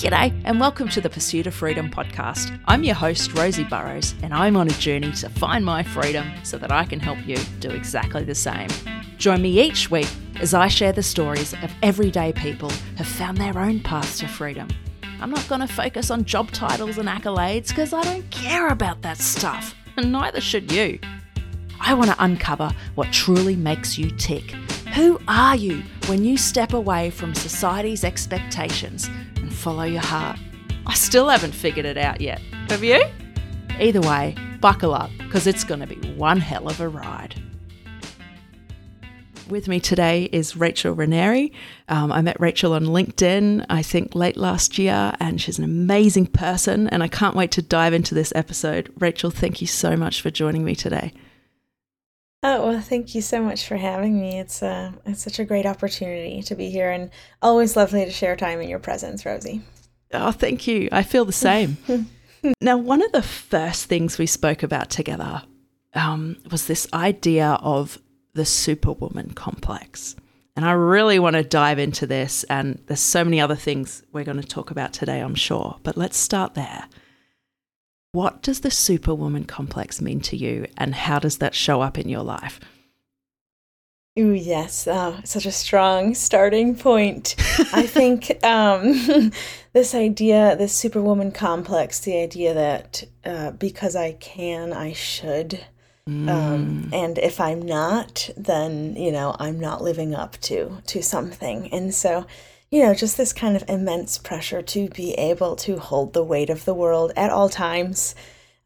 G'day, and welcome to the Pursuit of Freedom podcast. I'm your host, Rosie Burrows, and I'm on a journey to find my freedom so that I can help you do exactly the same. Join me each week as I share the stories of everyday people who have found their own paths to freedom. I'm not going to focus on job titles and accolades because I don't care about that stuff, and neither should you. I want to uncover what truly makes you tick. Who are you when you step away from society's expectations follow your heart? I still haven't figured it out yet. Have you? Either way, buckle up because it's going to be one hell of a ride. With me today is Rachel Raineri. Um, I met Rachel on LinkedIn, I think late last year, and she's an amazing person. And I can't wait to dive into this episode. Rachel, thank you so much for joining me today. Oh well, thank you so much for having me. It's uh, it's such a great opportunity to be here, and always lovely to share time in your presence, Rosie. Oh, thank you. I feel the same. now, one of the first things we spoke about together um, was this idea of the superwoman complex. And I really want to dive into this, and there's so many other things we're going to talk about today, I'm sure. But let's start there. What does the superwoman complex mean to you, and how does that show up in your life? Ooh, yes, oh, such a strong starting point. I think um, this idea, this superwoman complex, the idea that uh, because I can, I should. Um, mm. Um, and if I'm not, then you know I'm not living up to to something, and so you know, just this kind of immense pressure to be able to hold the weight of the world at all times.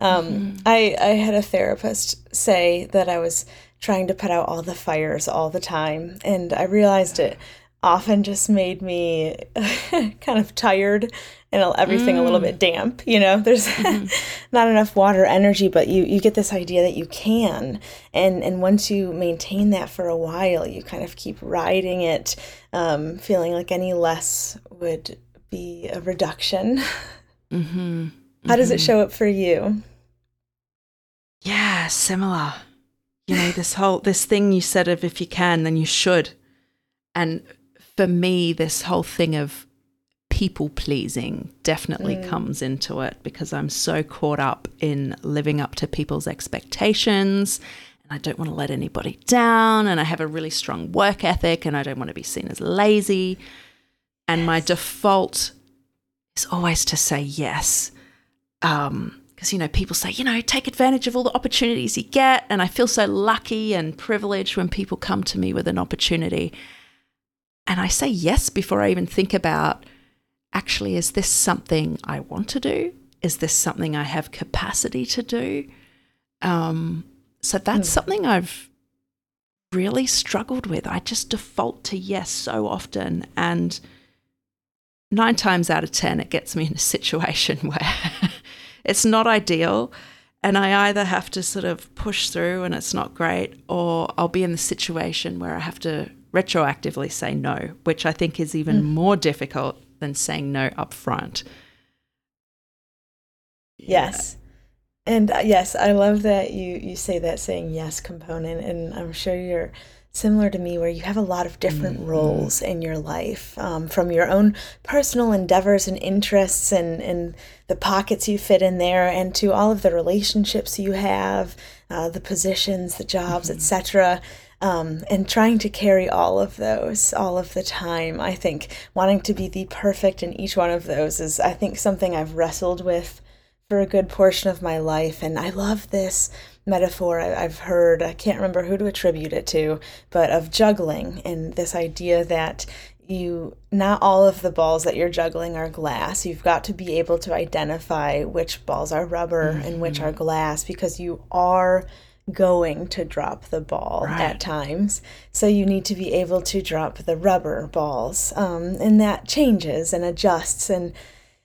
Um, mm-hmm. I, I had a therapist say that I was trying to put out all the fires all the time, and I realized it often just made me kind of tired and everything mm. a little bit mm. damp. You know, there's mm-hmm. not enough water energy, but you you get this idea that you can, and and once you maintain that for a while, you kind of keep riding it, um, feeling like any less would be a reduction. Mm-hmm. Mm-hmm. How does it mm-hmm. show up for you? Yeah, similar. You know, this whole this thing you said of if you can, then you should, and for me, this whole thing of people pleasing definitely mm. comes into it because I'm so caught up in living up to people's expectations and I don't want to let anybody down and I have a really strong work ethic and I don't want to be seen as lazy. And yes. my default is always to say yes. Um, because you know people say you know take advantage of all the opportunities you get and i feel so lucky and privileged when people come to me with an opportunity and I say yes before I even think about actually, is this something I want to do? Is this something I have capacity to do? Um, so that's mm. something I've really struggled with. I just default to yes so often. And nine times out of 10, it gets me in a situation where it's not ideal. And I either have to sort of push through and it's not great, or I'll be in the situation where I have to retroactively say no, which I think is even mm. more difficult than saying no up front. Yes. And uh, yes, I love that you you say that saying yes component and I'm sure you're similar to me where you have a lot of different mm-hmm. roles in your life um, from your own personal endeavors and interests and, and the pockets you fit in there and to all of the relationships you have uh, the positions the jobs mm-hmm. etc um, and trying to carry all of those all of the time. I think wanting to be the perfect in each one of those is, I think, something I've wrestled with for a good portion of my life. And I love this metaphor I've heard, I can't remember who to attribute it to, but of juggling and this idea that you not all of the balls that you're juggling are glass. You've got to be able to identify which balls are rubber mm-hmm. and which are mm-hmm. glass because you are going to drop the ball right. at times. So you need to be able to drop the rubber balls. Um, and that changes and adjusts. And,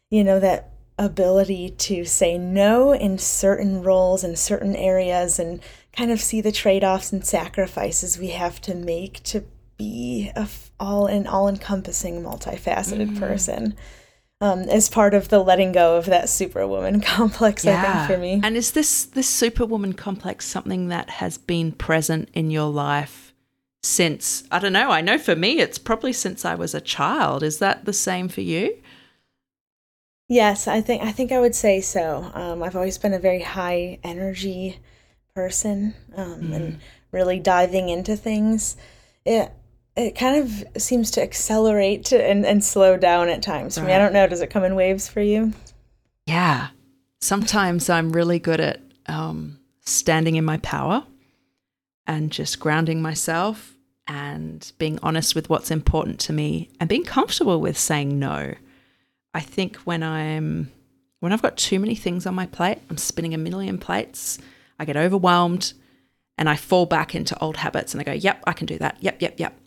you know, that ability to say no in certain roles in certain areas and kind of see the trade offs and sacrifices we have to make to be a all an all encompassing, multifaceted mm. person um, as part of the letting go of that superwoman complex. Yeah. I think for me. And is this this superwoman complex something that has been present in your life since? I don't know. I know for me, it's probably since I was a child. Is that the same for you? Yes, I think I think I would say so. Um, I've always been a very high energy person, um, mm. and really diving into things. It it kind of seems to accelerate and, and slow down at times for right. me. I don't know. Does it come in waves for you? Yeah. Sometimes I'm really good at um, standing in my power and just grounding myself and being honest with what's important to me and being comfortable with saying no. I think when I'm when I've got too many things on my plate, I'm spinning a million plates, I get overwhelmed and I fall back into old habits and I go, "Yep, I can do that. Yep, yep, yep."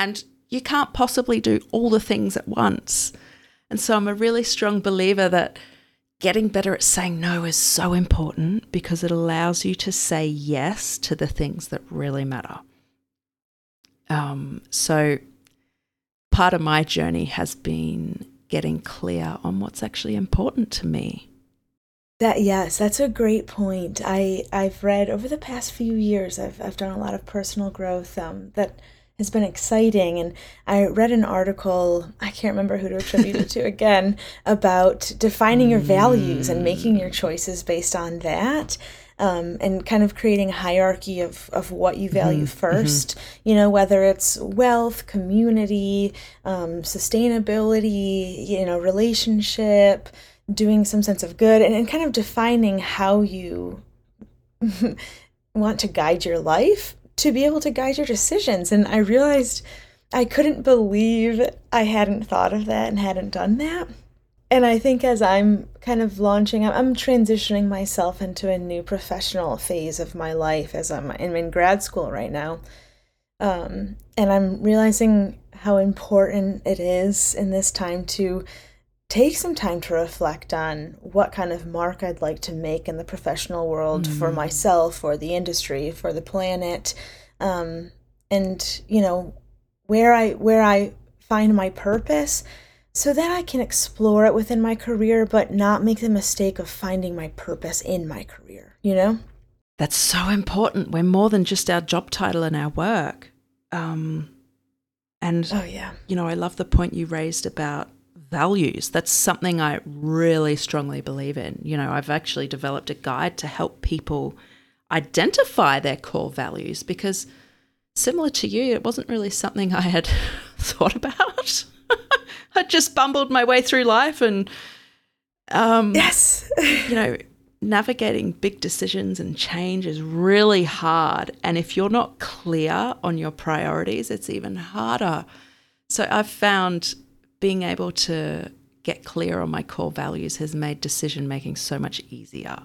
And you can't possibly do all the things at once. And so I'm a really strong believer that getting better at saying no is so important because it allows you to say yes to the things that really matter. Um, so part of my journey has been getting clear on what's actually important to me. That yes, that's a great point. I I've read over the past few years. I've I've done a lot of personal growth. Um, that has been exciting. And I read an article, I can't remember who to attribute it to again, about defining your values and making your choices based on that. Um, and kind of creating a hierarchy of, of what you value mm-hmm. 1st mm-hmm. you know, whether it's wealth, community, um, sustainability, you know, relationship, doing some sense of good, and, and kind of defining how you want to guide your life to be able to guide your decisions. And I realized I couldn't believe I hadn't thought of that and hadn't done that. And I think as I'm kind of launching, I'm transitioning myself into a new professional phase of my life as I'm, in grad school right now. Um, and I'm realizing how important it is in this time to take some time to reflect on what kind of mark I'd like to make in the professional world mm. for myself, for the industry, for the planet, um, and you know where I where I find my purpose, so that I can explore it within my career, but not make the mistake of finding my purpose in my career. You know, that's so important. We're more than just our job title and our work. Um, and oh yeah, you know, I love the point you raised about values. That's something I really strongly believe in. You know, I've actually developed a guide to help people identify their core values because, similar to you, it wasn't really something I had thought about. I just bumbled my way through life and, um, yes, you know, navigating big decisions and change is really hard. And if you're not clear on your priorities, it's even harder. So I've found being able to get clear on my core values has made decision making so much easier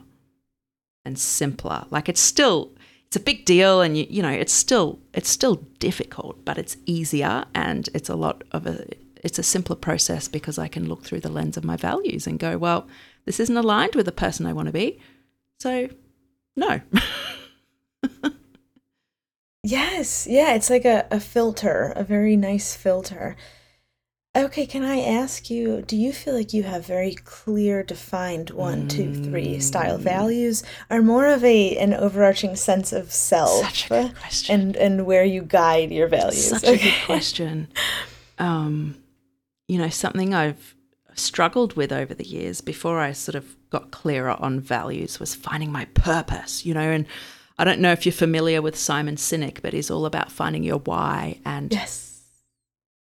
and simpler. Like it's still it's a big deal and you you know, it's still it's still difficult, but it's easier and it's a lot of a it's a simpler process because I can look through the lens of my values and go, well, this isn't aligned with the person I want to be. So, no. yes. Yeah. It's like a, a filter, a very nice filter. Okay, can I ask you, do you feel like you have very clear defined one, two, three style mm. values or more of a an overarching sense of self? Such a good question. And and where you guide your values. Such okay. a good question. Um, you know, something I've struggled with over the years before I sort of got clearer on values was finding my purpose, you know, and I don't know if you're familiar with Simon Sinek, but he's all about finding your why and Yes.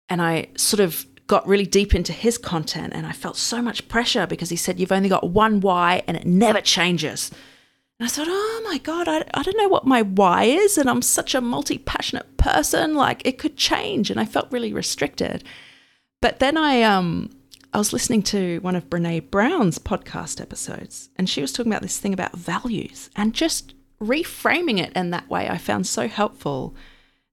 And I sort of got really deep into his content and I felt so much pressure because he said, You've only got one why and it never changes. And I thought, Oh my God, I, I don't know what my why is. And I'm such a multi passionate person. Like it could change. And I felt really restricted. But then I, um, I was listening to one of Brene Brown's podcast episodes and she was talking about this thing about values and just reframing it in that way I found so helpful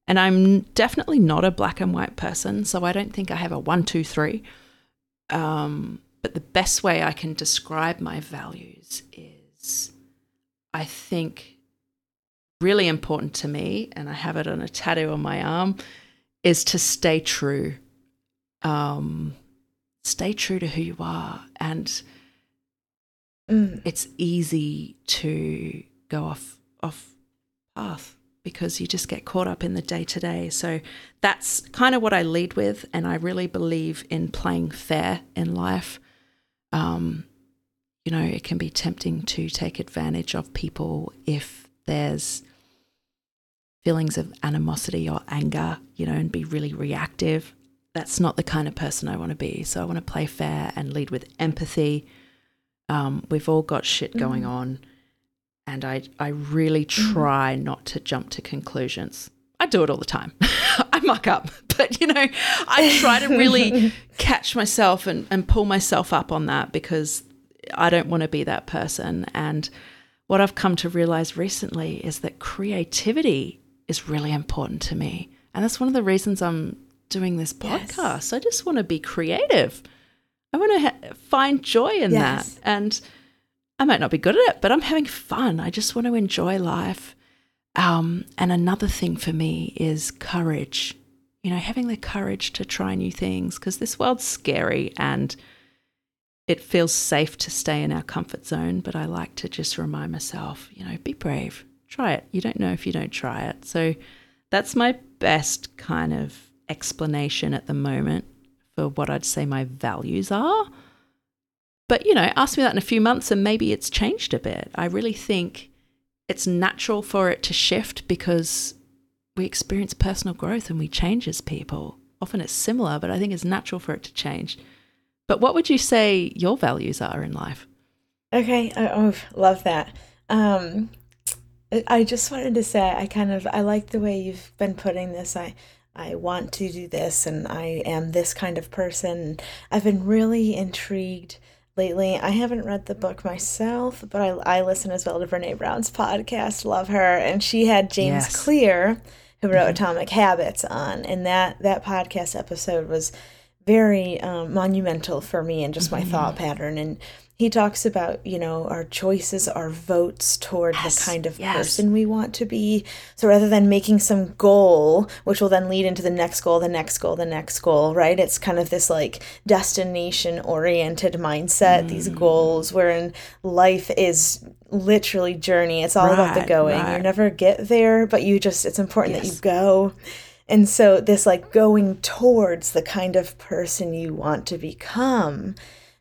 and I'm definitely not a black and white person, so I don't think I have a one, two, three. Um, but the best way I can describe my values is I think really important to me, and I have it on a tattoo on my arm, is to stay true. Um, stay true to who you are. And mm. it's easy to go off off path because you just get caught up in the day to day. So that's kind of what I lead with. And I really believe in playing fair in life. Um, you know, it can be tempting to take advantage of people if there's feelings of animosity or anger, you know, and be really reactive. That's not the kind of person I want to be. So I want to play fair and lead with empathy. Um, we've all got shit going mm. on, and I I really mm-hmm. try not to jump to conclusions. I do it all the time. I muck up, but you know, I try to really catch myself and, and pull myself up on that because I don't want to be that person. And what I've come to realize recently is that creativity is really important to me. And that's one of the reasons I'm doing this podcast. Yes. I just want to be creative. I want to ha- find joy in yes. that. And I might not be good at it, but I'm having fun. I just want to enjoy life. Um, and another thing for me is courage. You know, having the courage to try new things because this world's scary and it feels safe to stay in our comfort zone. But I like to just remind myself, you know, be brave, try it. You don't know if you don't try it. So that's my best kind of explanation at the moment for what I'd say my values are. But, you know, ask me that in a few months and maybe it's changed a bit. I really think it's natural for it to shift because we experience personal growth and we change as people. Often it's similar, but I think it's natural for it to change. But what would you say your values are in life? Okay, I oh, love that. Um, I just wanted to say I kind of I like the way you've been putting this. I I want to do this and I am this kind of person. I've been really intrigued lately. I haven't read the book myself, but I, I listen as well to Brene Brown's podcast. Love her. And she had James yes. Clear, who wrote mm-hmm. Atomic Habits, on. And that, that podcast episode was very um, monumental for me and just my mm-hmm. thought pattern. And he talks about you know our choices our votes toward yes, the kind of yes. person we want to be so rather than making some goal which will then lead into the next goal the next goal the next goal right it's kind of this like destination oriented mindset mm. these goals wherein life is literally journey it's all right, about the going right. you never get there but you just it's important yes. that you go and so this like going towards the kind of person you want to become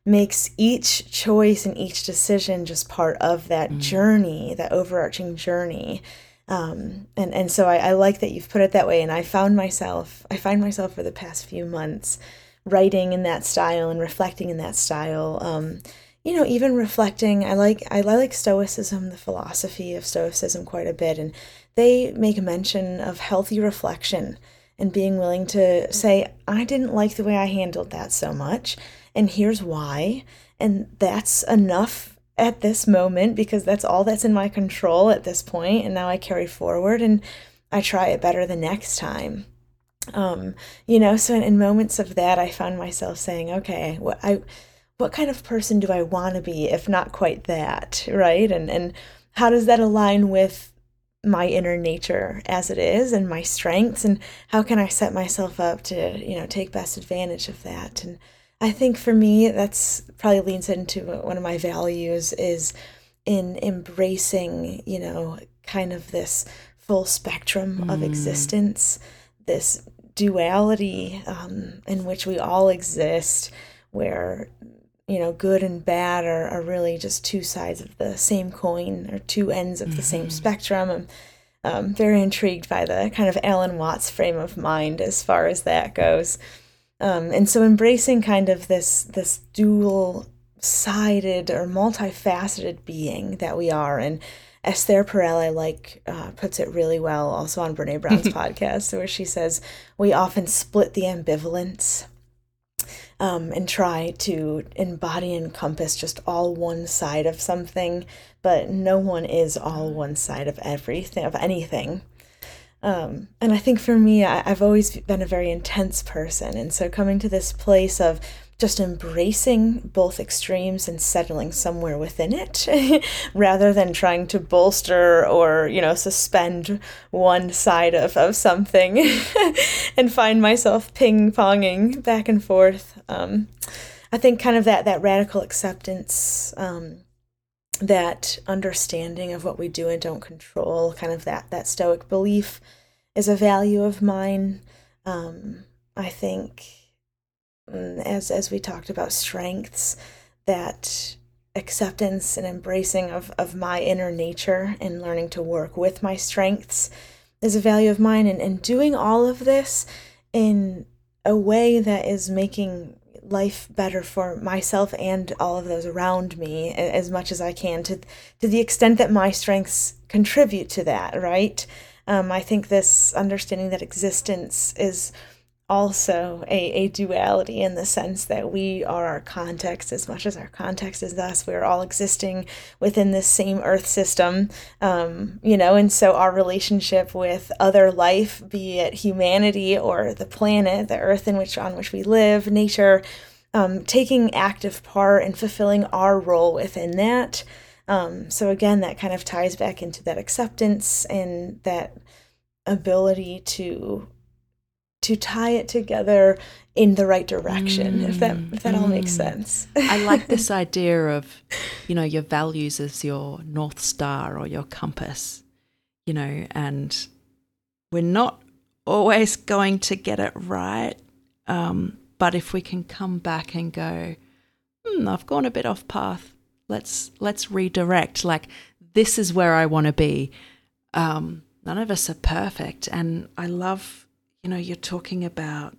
makes each choice and each decision just part of that mm. journey, that overarching journey. Um, and and so I, I like that you've put it that way. And I found myself, I find myself for the past few months writing in that style and reflecting in that style. Um, you know, even reflecting. I like I like Stoicism, the philosophy of Stoicism, quite a bit, and they make mention of healthy reflection and being willing to say, I didn't like the way I handled that so much and here's why. And that's enough at this moment because that's all that's in my control at this point and now I carry forward and I try it better the next time. Um, you know, so in, in moments of that I found myself saying, okay, what I what kind of person do I want to be if not quite that, right? And and how does that align with my inner nature as it is and my strengths and how can I set myself up to, you know, take best advantage of that and I think for me, that's probably leans into one of my values is in embracing, you know, kind of this full spectrum mm. of existence, this duality um, in which we all exist, where you know good and bad are, are really just two sides of the same coin or two ends of mm-hmm. the same mm-hmm. spectrum. I'm um, very intrigued by the kind of Alan Watts frame of mind as far as that goes. Um, and so embracing kind of this this dual sided or multifaceted being that we are and Esther Perel, I like, uh, puts it really well also on Brene Brown's podcast, where she says, We often split the ambivalence um, and try to embody and encompass just all one side of something, but no one is all one side of everything, of anything. Um, and I think for me, I, I've always been a very intense person. And so coming to this place of just embracing both extremes and settling somewhere within it rather than trying to bolster or you know suspend one side of, of something and find myself ping-ponging back and forth um, i think kind of that that radical acceptance um, that understanding of what we do and don't control, kind of that that stoic belief, is a value of mine. Um, I think, mm, as as we talked about strengths, that acceptance and embracing of, of my inner nature and learning to work with my strengths is a value of mine and, and doing all of this in a way that is making life better for myself and all of those around me as much as I can to to the extent that my strengths contribute to that right? Um, I think this understanding that existence is also a, a duality in the sense that we are our context as much as our context is us. We're all existing within this same earth system, um, you know, and so our relationship with other life, be it humanity or the planet, the earth in which on which we live, nature, um, taking active part and fulfilling our role within that. Um, so again, that kind of ties back into that acceptance and that ability to to tie it together in the right direction mm, if that if that mm. all makes mm. sense i like this idea of you know your values as your north star or your compass you know and we're not always going to get it right um, but if we can come back and go hmm, i've gone a bit off path let's let's redirect like this is where i want to be um, none of us are perfect and i love you know, you're talking about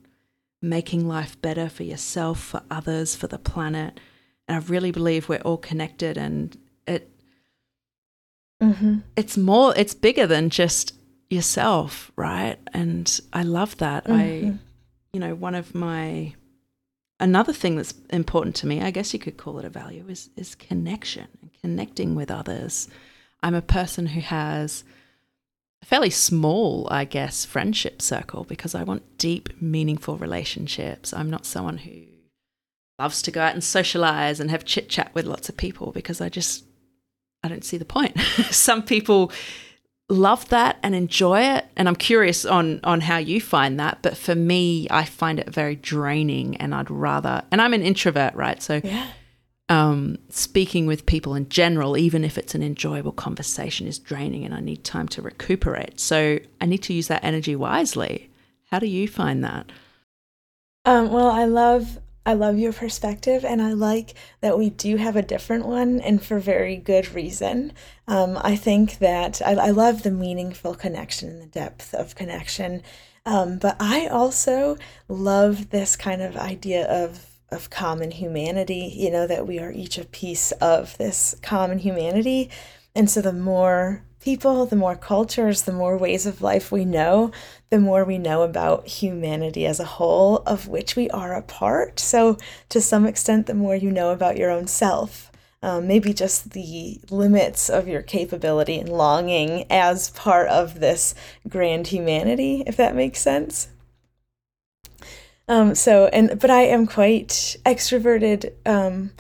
making life better for yourself, for others, for the planet. And I really believe we're all connected and it mm-hmm. it's more it's bigger than just yourself, right? And I love that. Mm-hmm. I you know, one of my another thing that's important to me, I guess you could call it a value, is is connection and connecting with others. I'm a person who has fairly small, I guess, friendship circle because I want deep, meaningful relationships. I'm not someone who loves to go out and socialize and have chit chat with lots of people because I just I don't see the point. Some people love that and enjoy it and I'm curious on on how you find that but for me I find it very draining and I'd rather and I'm an introvert right so yeah um, speaking with people in general, even if it's an enjoyable conversation, is draining and I need time to recuperate. So I need to use that energy wisely. How do you find that? Um, well, I love I love your perspective, and I like that we do have a different one, and for very good reason. Um, I think that I, I, love the meaningful connection and the depth of connection, um, but I also love this kind of idea of of common humanity, you know, that we are each a piece of this common humanity. And so the more people, the more cultures, the more ways of life we know, the more we know about humanity as a whole, of which we are a part. So, to some extent, the more you know about your own self, um, maybe just the limits of your capability and longing as part of this grand humanity, if that makes sense. Um, so and but I am quite extroverted, um,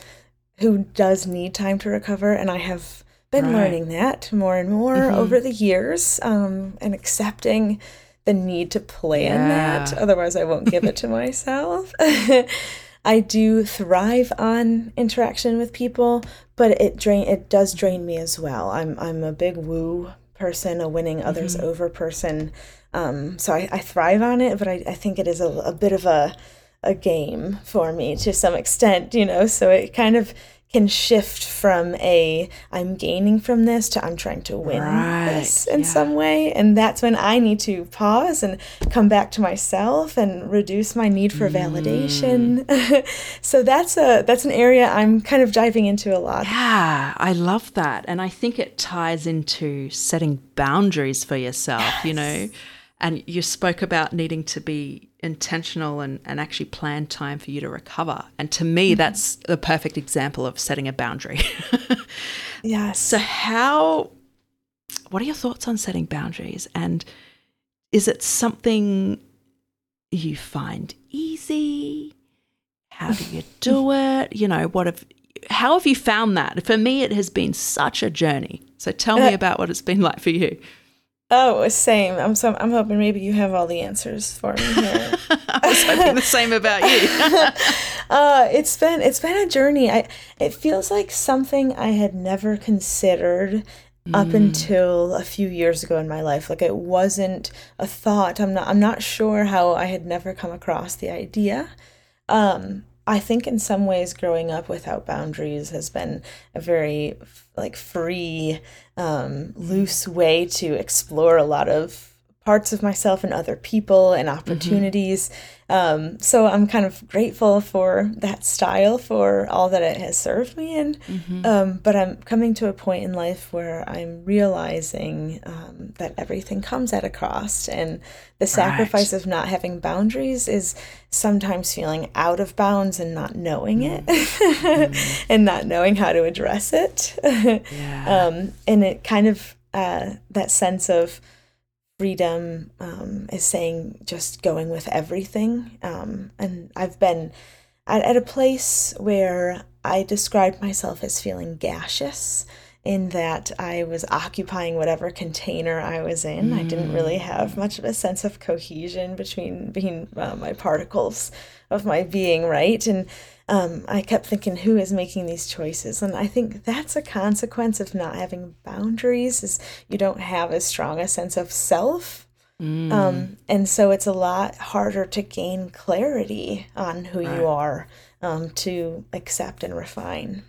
who does need time to recover, and I have been right. learning that more and more mm-hmm. over the years, um, and accepting the need to plan yeah. that. Otherwise, I won't give it to myself. I do thrive on interaction with people, but it drain it does drain me as well. I'm I'm a big woo person, a winning others mm-hmm. over person. Um, so I, I, thrive on it, but I, I think it is a, a bit of a, a game for me to some extent, you know, so it kind of can shift from a I'm gaining from this to I'm trying to win right. this in yeah. some way. And that's when I need to pause and come back to myself and reduce my need for mm. validation. so that's a that's an area I'm kind of diving into a lot. Yeah, I love that. And I think it ties into setting boundaries for yourself, yes. you know. And you spoke about needing to be intentional and, and actually plan time for you to recover. And to me, mm-hmm. that's the perfect example of setting a boundary. yeah. So, how, what are your thoughts on setting boundaries? And is it something you find easy? How do you do it? You know, what have, how have you found that? For me, it has been such a journey. So, tell me uh, about what it's been like for you. Oh, same. I'm so I'm hoping maybe you have all the answers for me here. I was hoping the same about you. uh, it's been it's been a journey. I it feels like something I had never considered mm. up until a few years ago in my life. Like it wasn't a thought. I'm not I'm not sure how I had never come across the idea. Um, I think in some ways growing up without boundaries has been a very like free, um, loose way to explore a lot of parts of myself and other people and mm-hmm. opportunities. Mm-hmm. Um, so I'm kind of grateful for that style for all that it has served me in. Mm-hmm. Um, but I'm coming to a point in life where I'm realizing um, that everything comes at a cost, and the sacrifice right. of not having boundaries is sometimes feeling out of bounds and not knowing it, mm-hmm. and not knowing how to address it. yeah. Um, and it kind of uh, that sense of freedom um, is saying just going with everything. Um, and I've been at, at a place where I described myself as feeling gaseous in that I was occupying whatever container I was in. Mm. I didn't really mm. have much of a sense of cohesion between being uh, my particles of my being, right? And um, I kept thinking, who is making these choices? And I think that's a consequence of not having boundaries. Is you don't have as strong a sense of self, mm. um, and so it's a lot harder to gain clarity on who right. you are, um, to accept and refine.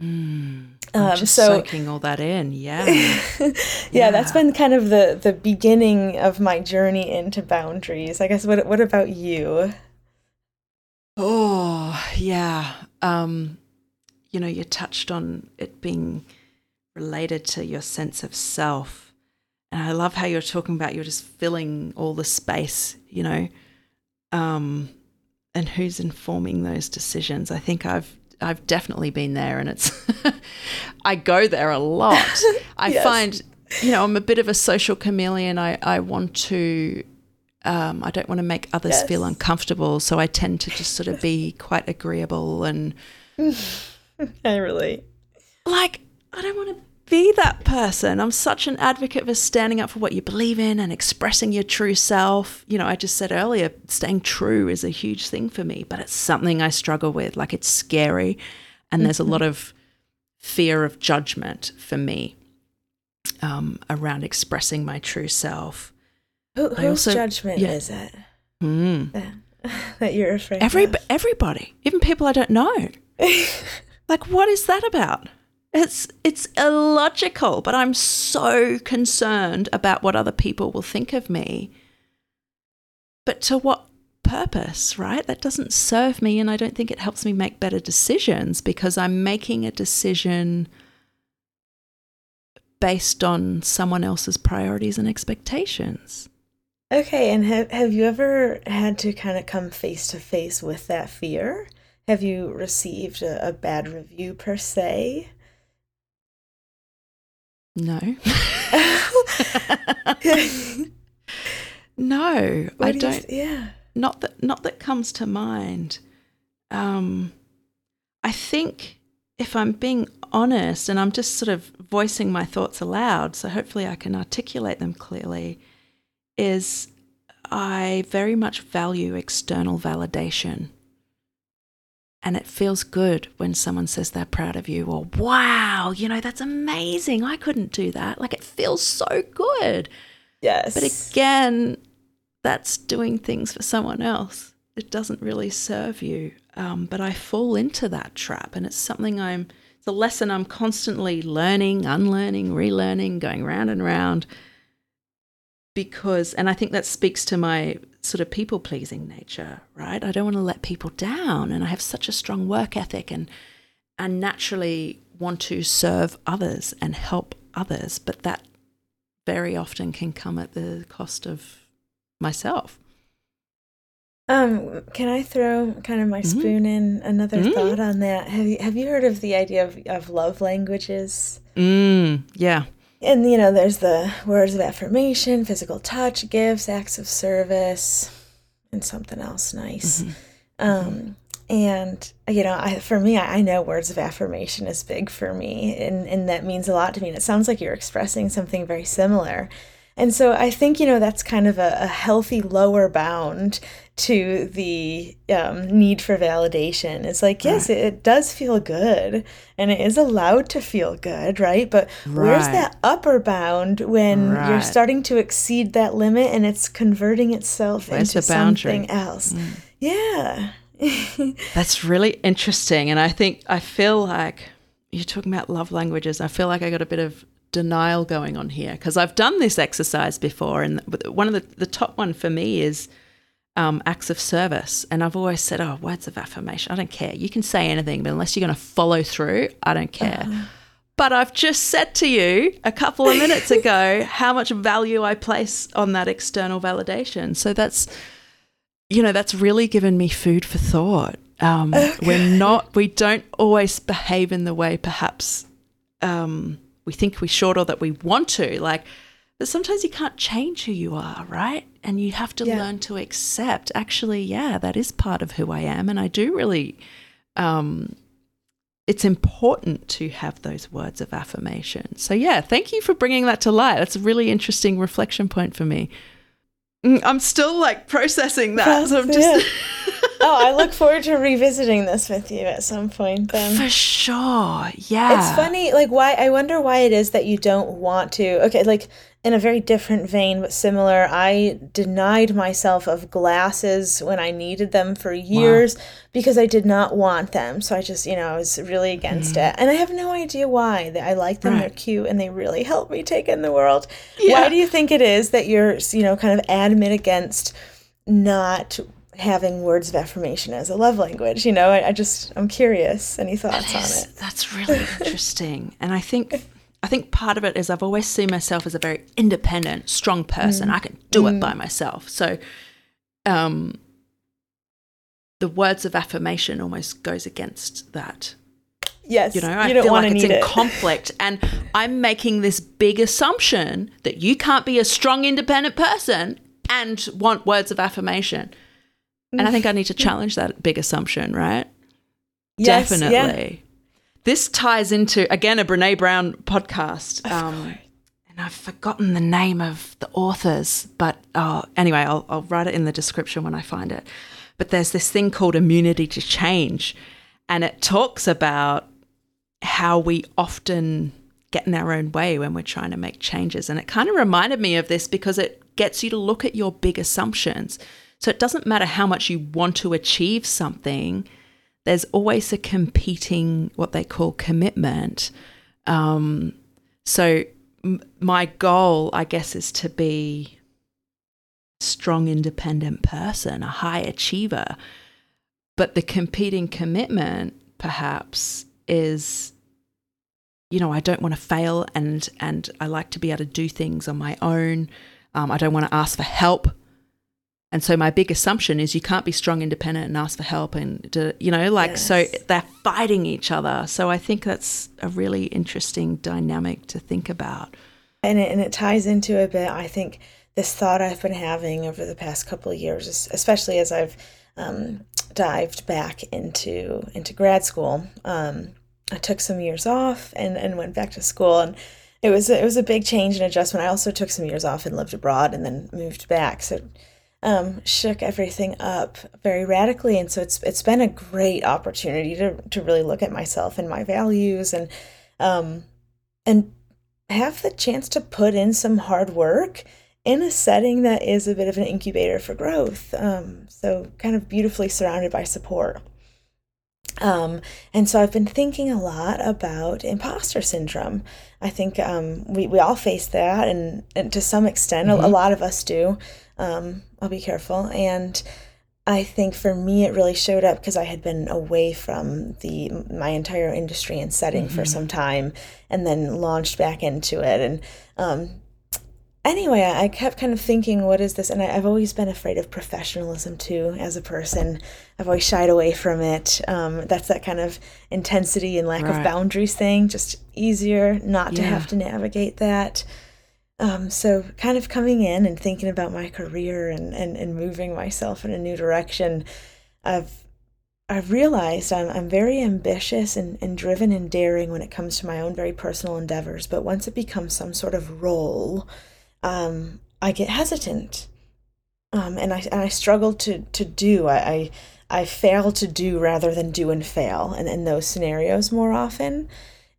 Mm. Um, just so, soaking all that in, yeah. yeah. yeah, that's been kind of the the beginning of my journey into boundaries. I guess. What What about you? Oh, yeah. Um, you know, you touched on it being related to your sense of self. And I love how you're talking about you're just filling all the space, you know, um, and who's informing those decisions. I think I've I've definitely been there, and it's I go there a lot. I yes. find, you know, I'm a bit of a social chameleon. I I want to um, I don't want to make others yes. feel uncomfortable, so I tend to just sort of be quite agreeable and. I relate. Like, I don't want to be that person. I'm such an advocate for standing up for what you believe in and expressing your true self. You know, I just said earlier, staying true is a huge thing for me, but it's something I struggle with. Like, it's scary, and there's a lot of fear of judgment for me um, around expressing my true self. Who, whose also, judgment yeah. is it mm. that, that you're afraid Every, of? Everybody, even people I don't know. like, what is that about? It's it's illogical, but I'm so concerned about what other people will think of me. But to what purpose, right? That doesn't serve me, and I don't think it helps me make better decisions because I'm making a decision based on someone else's priorities and expectations. Okay, and have have you ever had to kind of come face to face with that fear? Have you received a, a bad review per se? No. no, what I do not yeah. Not that not that comes to mind. Um I think if I'm being honest and I'm just sort of voicing my thoughts aloud, so hopefully I can articulate them clearly is I very much value external validation. And it feels good when someone says they're proud of you or, wow, you know, that's amazing. I couldn't do that. Like it feels so good. Yes. But again, that's doing things for someone else. It doesn't really serve you. Um, but I fall into that trap. And it's something I'm, it's a lesson I'm constantly learning, unlearning, relearning, going round and round because and i think that speaks to my sort of people pleasing nature right i don't want to let people down and i have such a strong work ethic and and naturally want to serve others and help others but that very often can come at the cost of myself um, can I throw kind of my mm-hmm. spoon in another mm-hmm. thought on that? Have you have you heard of the idea of, of love languages? Mm, yeah and you know there's the words of affirmation physical touch gifts acts of service and something else nice. Mm-hmm. um, and you know I, for me I, I, know words of affirmation is big for me and, and that means a lot to me. And it sounds like you're expressing something very similar and so I think, you know, that's kind of a, a healthy lower bound to the um, need for validation. It's like, yes, right. it, it, does feel good and it is allowed to feel good, right? But right. where's that upper bound when right. you're starting to exceed that limit and it's converting itself Where's into something else? Mm. Yeah. That's really interesting. And I think, I feel like you're talking about love languages. I feel like I got a bit of denial going on here because I've done this exercise before. And one of the, the top one for me is um, acts of service. And I've always said, oh, words of affirmation. I don't care. You can say anything, but unless you're going to follow through, I don't care. Uh-huh. But I've just said to you a couple of minutes ago how much value I place on that external validation. So that's, you know, that's really given me food for thought. Um, okay. We're not, we don't always behave in the way perhaps um, we think we should or that we want to. Like, but sometimes you can't change who you are, right? And you have to yeah. learn to accept, actually, yeah, that is part of who I am. And I do really, um, it's important to have those words of affirmation. So, yeah, thank you for bringing that to light. That's a really interesting reflection point for me. Mm, I'm still like processing that. So I'm just. oh, I look forward to revisiting this with you at some point then. For sure. Yeah. It's funny, like why I wonder why it is that you don't want to. Okay, like in a very different vein but similar, I denied myself of glasses when I needed them for years wow. because I did not want them. So I just, you know, I was really against mm. it. And I have no idea why. I like them, right. they're cute, and they really help me take in the world. Yeah. Why do you think it is that you're, you know, kind of adamant against not having words of affirmation as a love language. You know, I, I just I'm curious. Any thoughts is, on it? That's really interesting. and I think I think part of it is I've always seen myself as a very independent, strong person. Mm. I can do mm. it by myself. So um the words of affirmation almost goes against that. Yes. You know, I you feel like it's in it. conflict. And I'm making this big assumption that you can't be a strong, independent person and want words of affirmation. And I think I need to challenge that big assumption, right? Yes, Definitely. Yeah. This ties into, again, a Brene Brown podcast. Um, and I've forgotten the name of the authors, but oh, anyway, I'll, I'll write it in the description when I find it. But there's this thing called immunity to change. And it talks about how we often get in our own way when we're trying to make changes. And it kind of reminded me of this because it gets you to look at your big assumptions. So it doesn't matter how much you want to achieve something, there's always a competing, what they call commitment. Um, so m- my goal, I guess, is to be a strong, independent person, a high achiever. But the competing commitment, perhaps, is you know, I don't want to fail and and I like to be able to do things on my own. Um, I don't want to ask for help and so my big assumption is you can't be strong, independent, and ask for help, and you know, like yes. so they're fighting each other. So I think that's a really interesting dynamic to think about. And it, and it ties into a bit. I think this thought I've been having over the past couple of years, especially as I've um, dived back into into grad school. Um, I took some years off and and went back to school and it was it was a big change and adjustment. I also took some years off and lived abroad and then moved back. So um, shook everything up very radically. And so it's it's been a great opportunity to to really look at myself and my values and um, and have the chance to put in some hard work in a setting that is a bit of an incubator for growth. Um, so kind of beautifully surrounded by support. Um, and so I've been thinking a lot about imposter syndrome. I think um, we, we all face that, and, and to some extent, mm-hmm. a, a, lot of us do. Um, I'll be careful. And I think for me, it really showed up because I had been away from the my entire industry and setting mm-hmm. for some time, and then launched back into it. And um, anyway, I kept kind of thinking, what is this? And I, have always been afraid of professionalism too, as a person. I've always shied away from it. Um, that's that kind of intensity and lack right. of boundaries thing. Just easier not to have to navigate that. Um, so kind of coming in and thinking about my career and, and, and moving myself in a new direction, I've I've realized I'm, I'm very ambitious and, and driven and daring when it comes to my own very personal endeavors. But once it becomes some sort of role, um, I get hesitant. Um, and I and I struggle to to do. I, I I fail to do rather than do and fail and in those scenarios more often.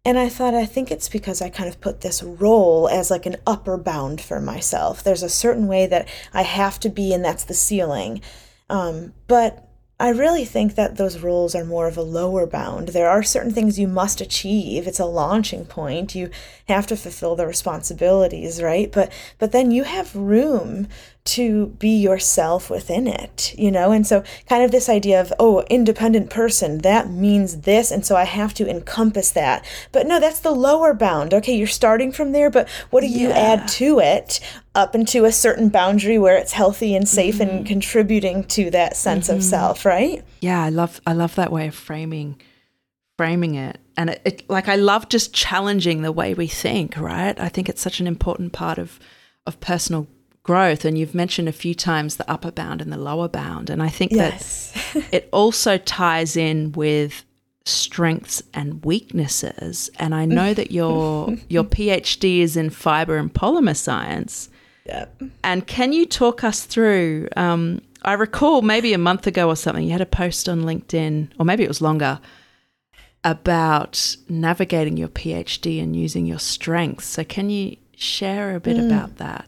And I thought, I think it's because I kind of put this role as like an upper bound for myself. There's a certain way that I have to be, and that's the ceiling. Um, but I really think that those roles are more of a lower bound. There are certain things you must achieve. It's a launching point. You have to fulfill the responsibilities, right? But but then you have room to be yourself within it, you know? And so, kind of this idea of, oh, independent person, that means this. And so I have to encompass that. But no, that's the lower bound. Okay, you're starting from there, but what do you yeah. add to it up into a certain boundary where it's healthy and safe mm-hmm. and contributing to that sense mm-hmm. of self, right? Yeah, I love I love that way of framing framing it and it, it, like i love just challenging the way we think right i think it's such an important part of of personal growth and you've mentioned a few times the upper bound and the lower bound and i think yes. that it also ties in with strengths and weaknesses and i know that your your phd is in fiber and polymer science yep. and can you talk us through um, i recall maybe a month ago or something you had a post on linkedin or maybe it was longer about navigating your phd and using your strengths so can you share a bit mm. about that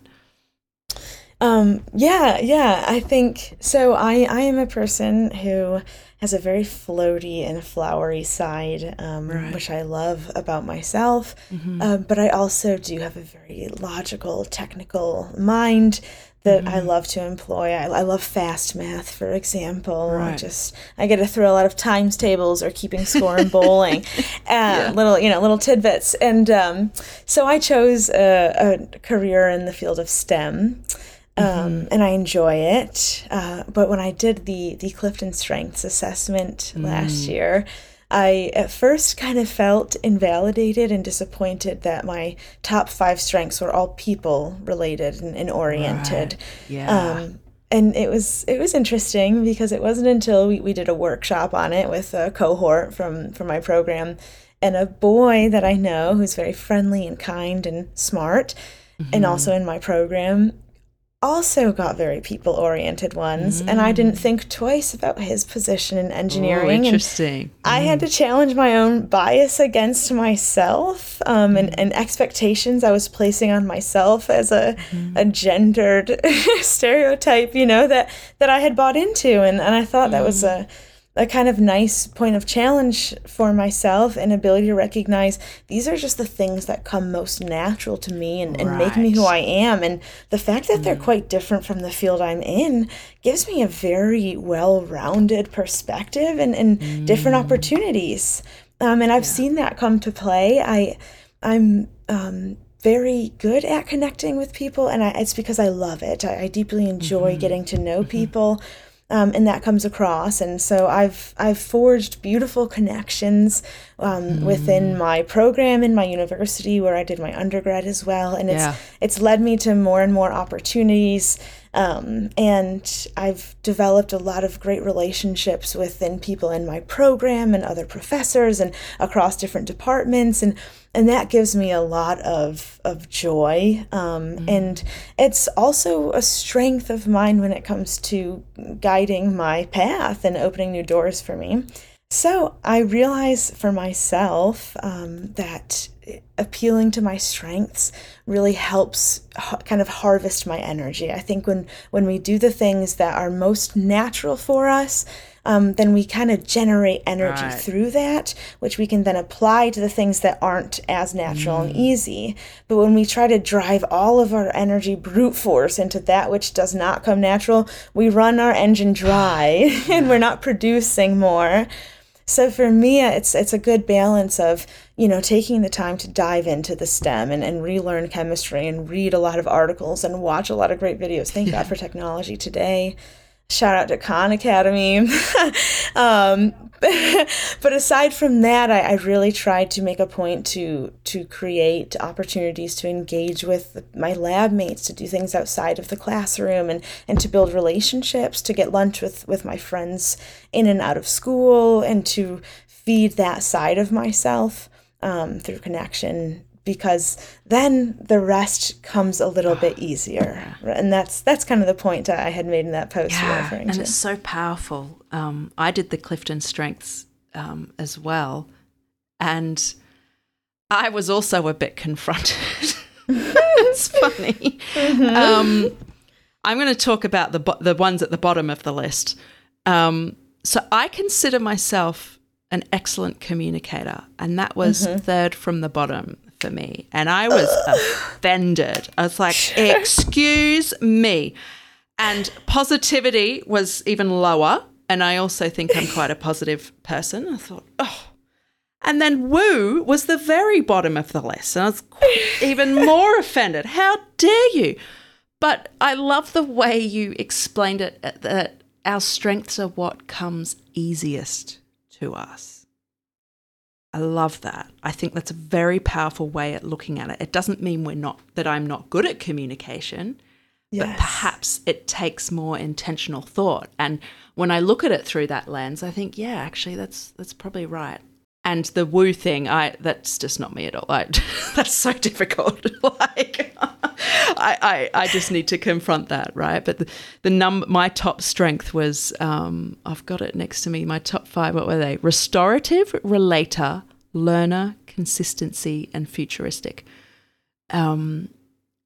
um, yeah, yeah, I think so. I, I am a person who has a very floaty and flowery side, um, right. which I love about myself. Mm-hmm. Uh, but I also do have a very logical, technical mind that mm-hmm. I love to employ. I, I, love fast math, for example. Right. I just I get a thrill a lot of times tables or keeping score in bowling, uh, yeah. little you know little tidbits. And um, so I chose a, a career in the field of STEM. Um, mm-hmm. and I enjoy it. Uh, but when I did the the Clifton Strengths assessment mm. last year, I at first kind of felt invalidated and disappointed that my top five strengths were all people related and, and oriented. Right. Yeah. Um, and it was it was interesting because it wasn't until we, we did a workshop on it with a cohort from from my program and a boy that I know who's very friendly and kind and smart mm-hmm. and also in my program also got very people oriented ones mm. and i didn't think twice about his position in engineering oh, interesting mm. i had to challenge my own bias against myself um, and, and, expectations i was placing on myself as a, mm. a gendered stereotype you know that that i had bought into and, and i thought that was mm. a a kind of nice point of challenge for myself and ability to recognize these are just the things that come most natural to me and, and make me who I am. And the fact that mm. they're quite different from the field I'm in gives me a very well rounded perspective and, and mm. different opportunities. Um, and I've yeah. seen that come to play. I I'm um, very good at connecting with people, and I, it's because I love it. I, I deeply enjoy mm-hmm. getting to know mm-hmm. Um, and that comes across. And so I've I've forged beautiful connections um, mm. within my program in my university where I did my undergrad as well, and it's yeah. it's led me to more and more opportunities. Um, and I've developed a lot of great relationships within people in my program and other professors and across different departments and and that gives me a lot of of joy um, mm. and it's also a strength of mine when it comes to guiding my path and opening new doors for me so i realize for myself um, that appealing to my strengths really helps ha- kind of harvest my energy i think when when we do the things that are most natural for us um, then we kind of generate energy right. through that, which we can then apply to the things that aren't as natural mm. and easy. But when we try to drive all of our energy brute force into that which does not come natural, we run our engine dry and we're not producing more. So for me, it's it's a good balance of you know taking the time to dive into the STEM and, and relearn chemistry and read a lot of articles and watch a lot of great videos. Thank yeah. God for technology today shout out to Khan Academy. um, but aside from that, I, I, really tried to make a point to to create opportunities to engage with my lab mates, to do things outside of the classroom, and and to build relationships, to get lunch with with my friends in and out of school, and to feed that side of myself um, through connection because then the rest comes a little bit easier. And that's that's kind of the point i had made in that post yeah, and to. it's so powerful. Um, i did the clifton strengths um, as well and i was also a bit confronted. It's funny. Mm-hmm. um, i'm going to talk about the the ones at the bottom of the list. Um, so I consider myself an excellent communicator, and that was third from the bottom for me. And I was offended. I was like, "Excuse me," and positivity was even lower. And I also think I'm quite a positive person. I thought, oh. And then woo was the very bottom of the list. And I was even more offended. How dare you? But I love the way you explained it uh, that our strengths are what comes easiest to us. I love that. I think that's a very powerful way at looking at it. It doesn't mean we're not that I'm not good at communication, but perhaps it takes more intentional thought. And when I look at it through that lens, I think, yeah, actually that's that's probably right. And the woo thing, I that's just not me at all. I, that's so difficult. like I, I I just need to confront that, right? But the, the num my top strength was um, I've got it next to me. My top five, what were they? Restorative, relator, learner, consistency, and futuristic. Um,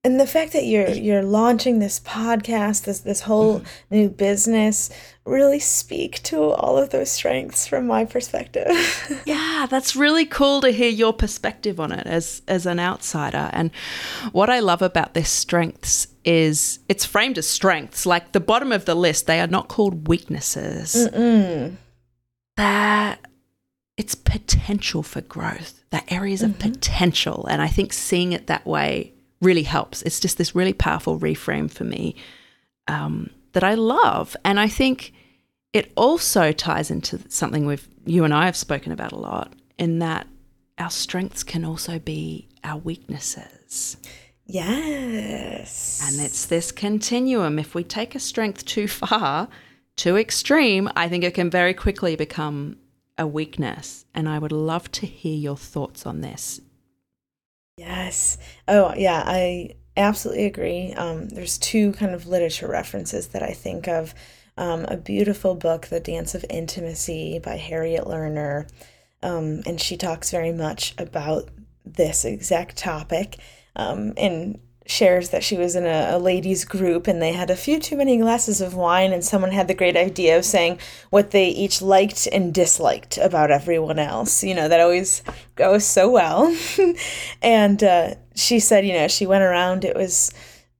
and the fact that you're you're launching this podcast this this whole mm-hmm. new business really speak to all of those strengths from my perspective Yeah, that's really cool to hear your perspective on it as as an outsider. And what I love about their strengths is it's framed as strengths. Like the bottom of the list, they are not called weaknesses. That it's potential for growth. They're areas of mm-hmm. potential. And I think seeing it that way really helps. It's just this really powerful reframe for me um, that I love. And I think it also ties into something we've you and I have spoken about a lot in that our strengths can also be our weaknesses. yes And it's this continuum. If we take a strength too far, too extreme, I think it can very quickly become a weakness. And I would love to hear your thoughts on this. Yes. Oh, yeah, I absolutely agree. Um, there's two kind of literature references that I think of. Um, a beautiful book, The Dance of Intimacy by Harriet Lerner. Um, and she talks very much about this exact topic um, and shares that she was in a, a ladies' group and they had a few too many glasses of wine, and someone had the great idea of saying what they each liked and disliked about everyone else. You know, that always goes so well. and uh, she said, you know, she went around, it was.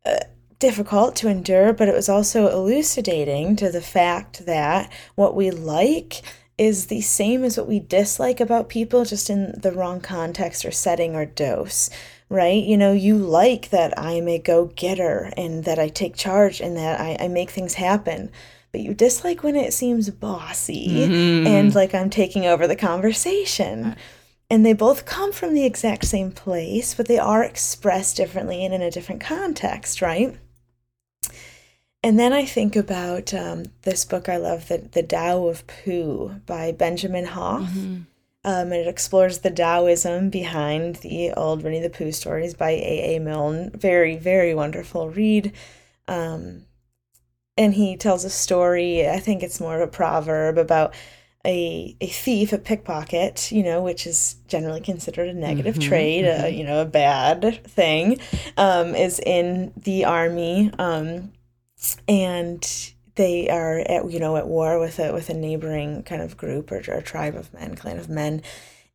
Uh, difficult to endure, but it was also elucidating to the fact that what we like is the same as what we dislike about people, just in the wrong context or setting or dose, right? You know, you like that I'm a go getter and that I take charge and that I, I make things happen. But you dislike when it seems bossy and like I'm taking over the conversation. And they both come from the exact same place, but they are expressed differently and in a different context, right? And then I think about um, this book I love, the, the Tao of Pooh by Benjamin Hoff. Um, and it explores the Taoism behind the old Winnie the Pooh stories by A. A. Milne. Very, very wonderful read. Um, and he tells a story, I think it's more of a proverb about a, a thief, a pickpocket, you know, which is generally considered a negative trait, a, you know, a bad thing, um, is in the army. Um, and they are at you know at war with a with a neighboring kind of group or, or tribe of men, clan of men.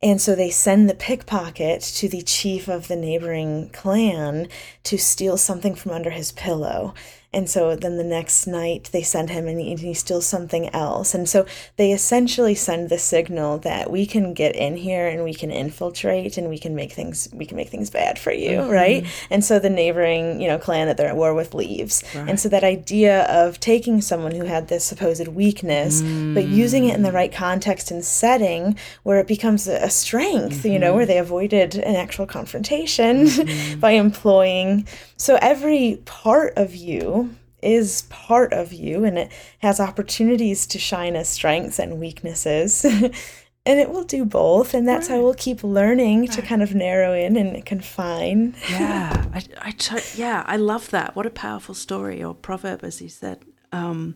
And so they send the pickpocket to the chief of the neighboring clan to steal something from under his pillow. And so then the next night they send him and he, and he steals something else. And so they essentially send the signal that we can get in here and we can infiltrate and we can make things we can make things bad for you, mm-hmm. right? And so the neighboring, you know, clan that they're at war with leaves. And so that idea of taking someone who had this supposed weakness, but using it in the right mm. context and setting where it becomes a, a strength, you know, where mm-hmm. they avoided an actual confrontation mm-hmm. by employing. So every part of you is part of you and it has opportunities to shine as strengths and weaknesses. and it will do both. And that's how we'll keep learning to kind of narrow in and confine. Yeah, I, I to- yeah, I love that. What a powerful story or proverb, as you said. Um,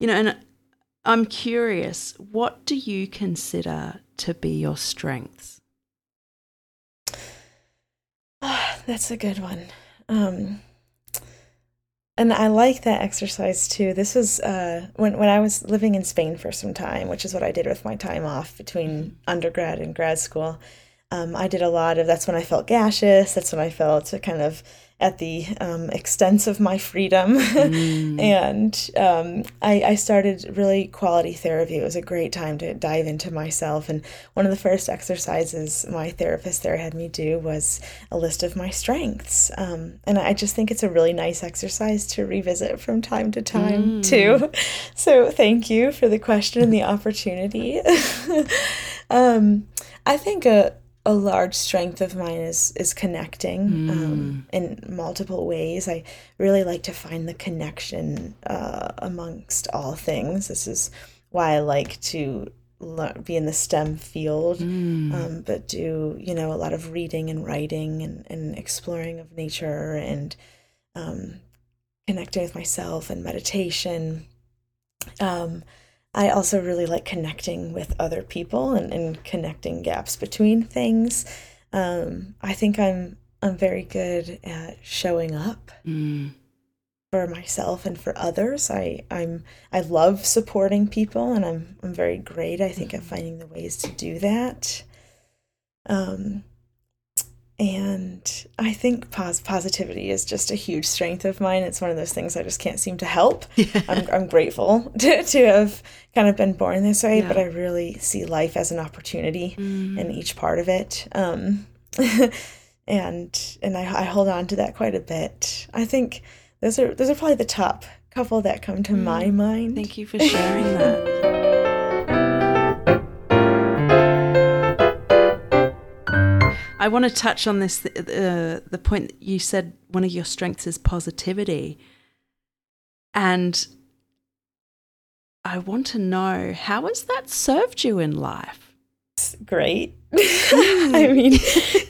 you know, and I'm curious, what do you consider to be your strengths? That's a good one. Um, and I like that exercise too. This was uh, when when I was living in Spain for some time, which is what I did with my time off between undergrad and grad school. Um, I did a lot of. That's when I felt gaseous. That's when I felt kind of at the um, expense of my freedom. Mm. and um, I, I, started really quality therapy. It was a great time to dive into myself. And one of the first exercises my therapist there had me do was a list of my strengths. Um, and I just think it's a really nice exercise to revisit from time to time, mm. too. So thank you for the question and the opportunity. Um, I think a a large strength of mine is is connecting mm. um, in multiple ways. I really like to find the connection uh, amongst all things. This is why I like to be in the STEM field, mm. um, but do you know a lot of reading and writing and, and exploring of nature and um, connecting with myself and meditation. I also really like connecting with other people and, and connecting gaps between things. Um, I think I'm I'm very good at showing up mm. for myself and for others. I I'm I love supporting people and I'm I'm very great I think mm. at finding the ways to do that. Um, and I think pos- positivity is just a huge strength of mine. It's one of those things I just can't seem to help. Yeah. I'm, I'm grateful to, to have kind of been born this way, yeah. but I really see life as an opportunity mm. in each part of it. Um, and and I, I hold on to that quite a bit. I think those are those are probably the top couple that come to mm. my mind. Thank you for sharing that. I want to touch on this uh, the point that you said one of your strengths is positivity. And I want to know how has that served you in life? Great. I mean,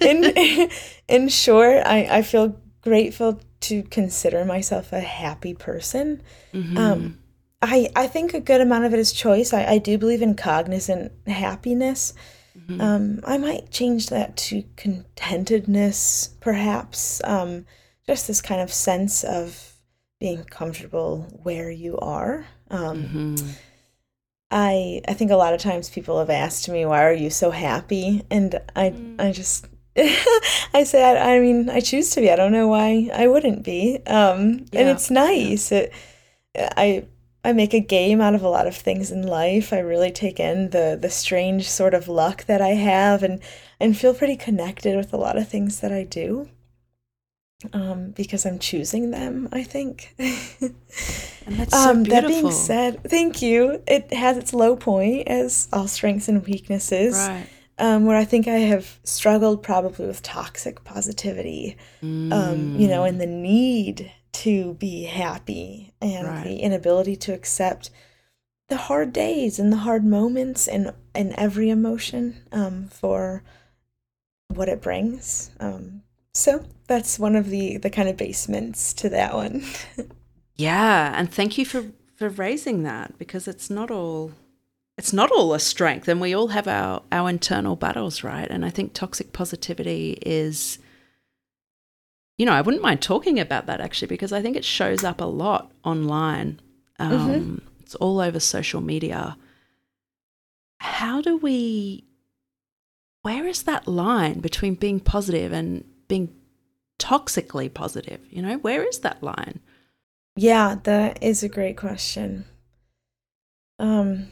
in in short, I, I feel grateful to consider myself a happy person. Mm-hmm. Um, I, I think a good amount of it is choice. I, I do believe in cognizant happiness. Mm-hmm. Um, I might change that to contentedness, perhaps. Um, just this kind of sense of being comfortable where you are. Um, mm-hmm. I I think a lot of times people have asked me, "Why are you so happy?" And I mm. I just I say I, I, mean I choose to be. I don't know why I wouldn't be. Um, yeah. And it's nice. Yeah. It, I I make a game out of a lot of things in life. I really take in the the strange sort of luck that I have and and feel pretty connected with a lot of things that I do. Um, because I'm choosing them, I think. and that's so um, That being said, thank you. It has its low point, as all strengths and weaknesses. Right. Um, where I think I have struggled probably with toxic positivity, mm. um, you know, and the need to be happy and right. the inability to accept the hard days and the hard moments and and every emotion um, for what it brings. Um, so that's one of the the kind of basements to that one. yeah, and thank you for for raising that because it's not all it's not all a strength and we all have our our internal battles, right? And I think toxic positivity is you know, I wouldn't mind talking about that actually because I think it shows up a lot online. Um, mm-hmm. It's all over social media. How do we, where is that line between being positive and being toxically positive? You know, where is that line? Yeah, that is a great question. Um,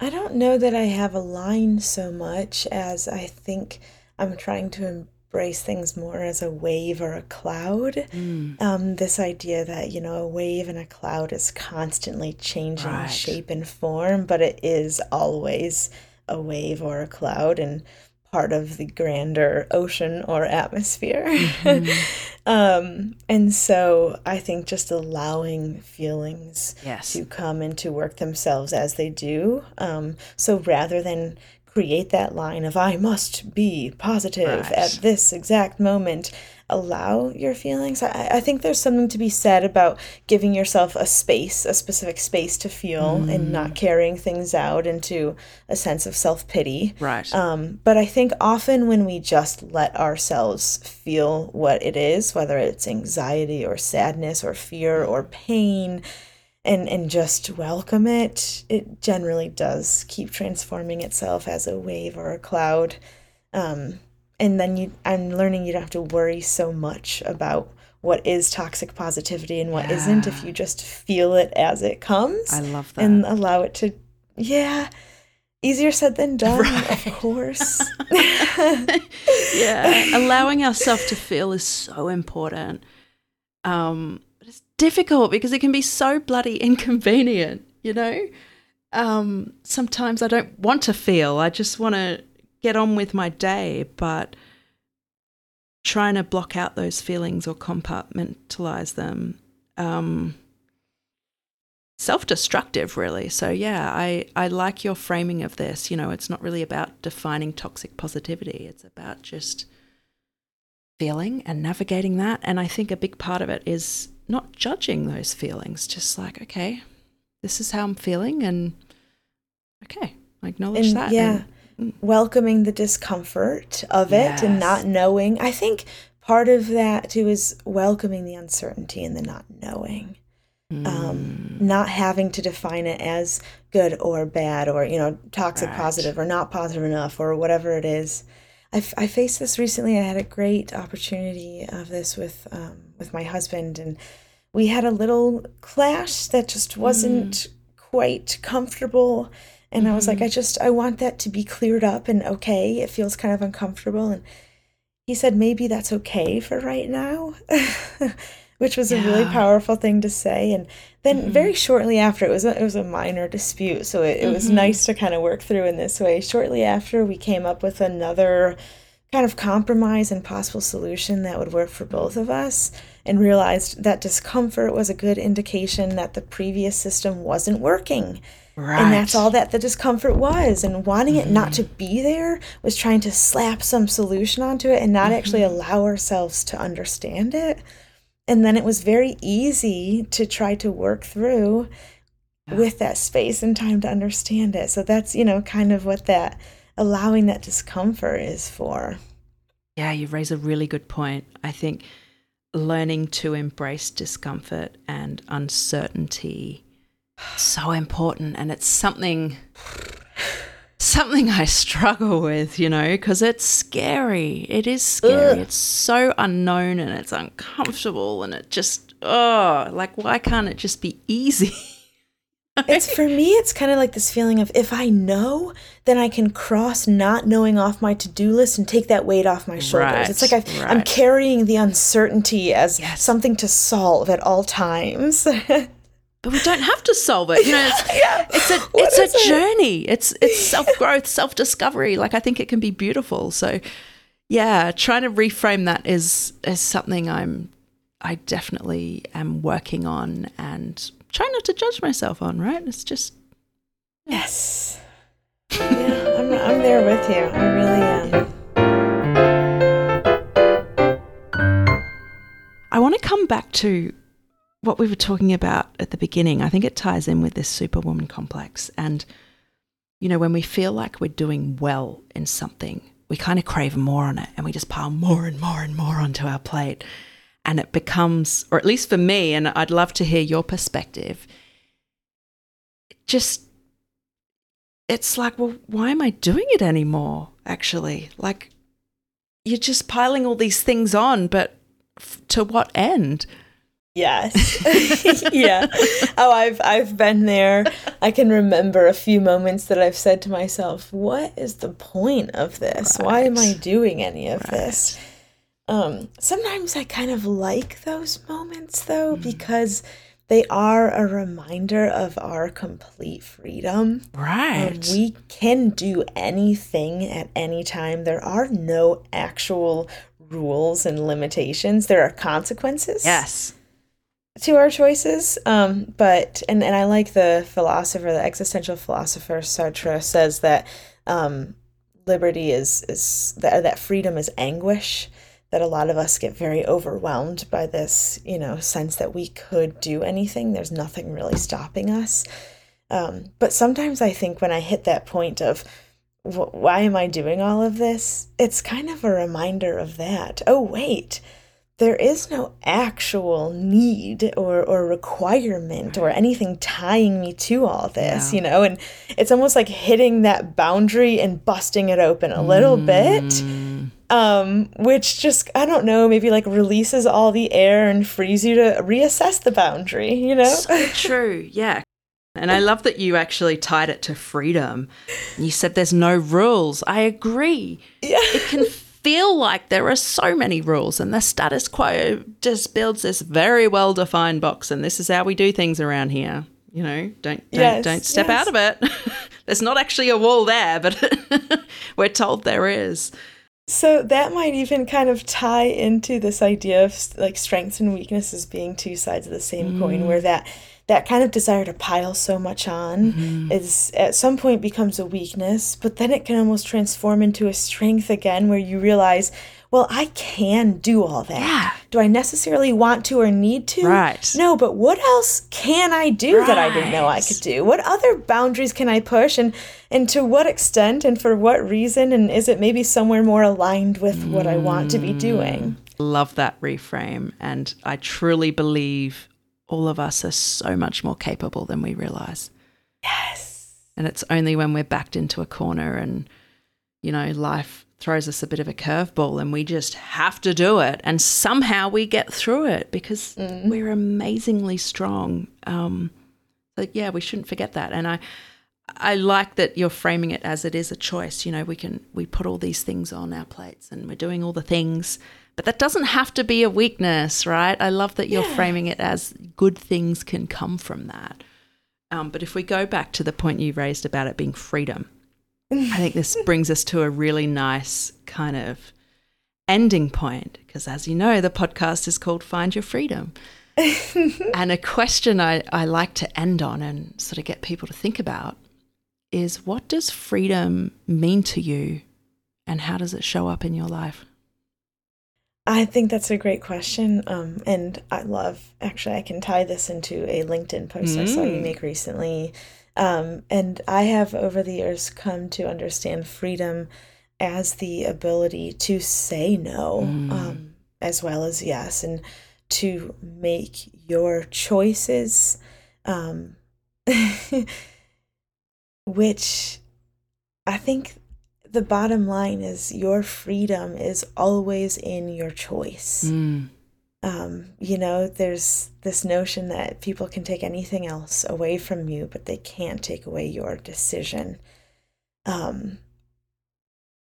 I don't know that I have a line so much as I think I'm trying to embrace things more as a wave or a cloud. Mm. Um, this idea that, you know, a wave and a cloud is constantly changing right. shape and form, but it is always a wave or a cloud and part of the grander ocean or atmosphere. Mm-hmm. um, and so I think just allowing feelings yes. to come and to work themselves as they do. Um, so rather than create that line of I must be positive Right. at this exact moment. Allow your feelings. I, I think there's something to be said about giving yourself a space, a specific space to feel and Mm. not carrying things out into a sense of self pity. Right. Um, but I think often when we just let ourselves feel what it is, whether it's anxiety or sadness or fear or pain, and, and just welcome it, it generally does keep transforming itself as a wave or a cloud. Um, and then you, I'm learning you don't have to worry so much about what is toxic positivity and what not if you just feel it as it comes I love that. and allow it to, yeah, easier said than done, of course. yeah, allowing ourselves to feel is so important. Um, difficult because it can be so bloody inconvenient, you know? Um, sometimes I don't want to feel, I just want to get on with my day, but trying to block out those feelings or compartmentalize them. Um, self-destructive really so yeah i i like your framing of this you know it's not really about defining toxic positivity it's about just feeling and navigating that and i think a big part of it is not judging those feelings just like okay this is how i'm feeling and okay i acknowledge And that yeah, and- welcoming the discomfort of it and not knowing. I think part of that too is welcoming the uncertainty and the not knowing. Mm. Um, not having to define it as good or bad or, you know, toxic Right. positive or not positive enough or whatever it is. I, f- I faced this recently. I had a great opportunity of this with um, with my husband, and we had a little clash that just wasn't mm. quite comfortable. And I was like, mm-hmm. I just I want that to be cleared up and okay. It feels kind of uncomfortable, and he said maybe that's okay for right now, which was a really powerful thing to say. And then mm-hmm. very shortly after, it was a, it was a minor dispute, so it, it was mm-hmm. nice to kind of work through in this way. Shortly after, we came up with another kind of compromise and possible solution that would work for both of us and realized that discomfort was a good indication that the previous system wasn't working. right And that's all that the discomfort was. And wanting it not to mm-hmm. be there was trying to slap some solution onto it and not actually mm-hmm. allow ourselves to understand it. And then it was very easy to try to work through with that space and time to understand it. So that's, you know, kind of what that allowing that discomfort is for. Yeah, you raise a really good point. I think learning to embrace discomfort and uncertainty so important and it's something something I struggle with, you know, because it's scary. It is scary. Ugh. It's so unknown and it's uncomfortable and it just oh, like why can't it just be easy? It's for me, it's kind of like this feeling of if I know, then I can cross not knowing off my to do list and take that weight off my shoulders. It's like I've, I'm carrying the uncertainty as Yes. something to solve at all times. but we don't have to solve it. You know, it's, yeah. it's a What it's a it? journey. It's it's self growth, self discovery. Like I think it can be beautiful. So yeah, trying to reframe that is is something I'm I definitely am working on and try not to judge myself on. Right? It's just Yes. Yeah, I'm, I'm there with you. I really am. I want to come back to what we were talking about at the beginning. I think it ties in with this superwoman complex. And, you know, when we feel like we're doing well in something, we kind of crave more on it and we just pile more and more and more onto our plate. And it becomes, or at least for me, and I'd love to hear your perspective, just, it's like, well, why am I doing it anymore? Actually, like, you're just piling all these things on, but f- to what end? Yes. yeah. Oh, I've I've been there. I can remember a few moments that I've said to myself, "What is the point of this? Why am I doing any of this?" Um, sometimes I kind of like those moments though because they are a reminder of our complete freedom. Right. Um, we can do anything at any time. There are no actual rules and limitations. There are consequences yes. to our choices. Um, but and and I like the philosopher, the existential philosopher Sartre says that um, liberty is is that that freedom is anguish that a lot of us get very overwhelmed by this you know sense that we could do anything there's nothing really stopping us um, but sometimes i think when i hit that point of why am i doing all of this it's kind of a reminder of that oh wait there is no actual need or, or requirement or anything tying me to all this, yeah. you know? And it's almost like hitting that boundary and busting it open a little mm. bit. Um, which just, I don't know, maybe like releases all the air and frees you to reassess the boundary, you know? So true. Yeah. And I love that you actually tied it to freedom. You said there's no rules. I agree. Yeah. It can feel like there are so many rules and the status quo just builds this very well defined box and this is how we do things around here you know don't don't, yes, don't step yes. out of it there's not actually a wall there but we're told there is so that might even kind of tie into this idea of like strengths and weaknesses being two sides of the same mm. coin where that that kind of desire to pile so much on mm-hmm. is at some point becomes a weakness, but then it can almost transform into a strength again where you realize, well, I can do all that. Yeah. Do I necessarily want to or need to? Right. No, but what else can I do right. that I didn't know I could do? What other boundaries can I push and and to what extent and for what reason and is it maybe somewhere more aligned with mm. what I want to be doing? Love that reframe and I truly believe all of us are so much more capable than we realize. Yes. And it's only when we're backed into a corner and, you know, life throws us a bit of a curveball and we just have to do it. And somehow we get through it because mm. we're amazingly strong. Um, so, yeah, we shouldn't forget that. And I, I like that you're framing it as it is a choice. You know, we can we put all these things on our plates and we're doing all the things but that doesn't have to be a weakness, right? I love that you're yeah. framing it as good things can come from that. Um, but if we go back to the point you raised about it being freedom, I think this brings us to a really nice kind of ending point because, as you know, the podcast is called Find Your Freedom. and a question I, I like to end on and sort of get people to think about is what does freedom mean to you and how does it show up in your life? I think that's a great question. Um, and I love, actually, I can tie this into a LinkedIn post mm. I saw you mm. make recently. Um, and I have over the years come to understand freedom as the ability to say no mm. um, as well as yes, and to make your choices, um, which I think the bottom line is your freedom is always in your choice. Mm. Um, you know, there's this notion that people can take anything else away from you, but they can't take away your decision. Um,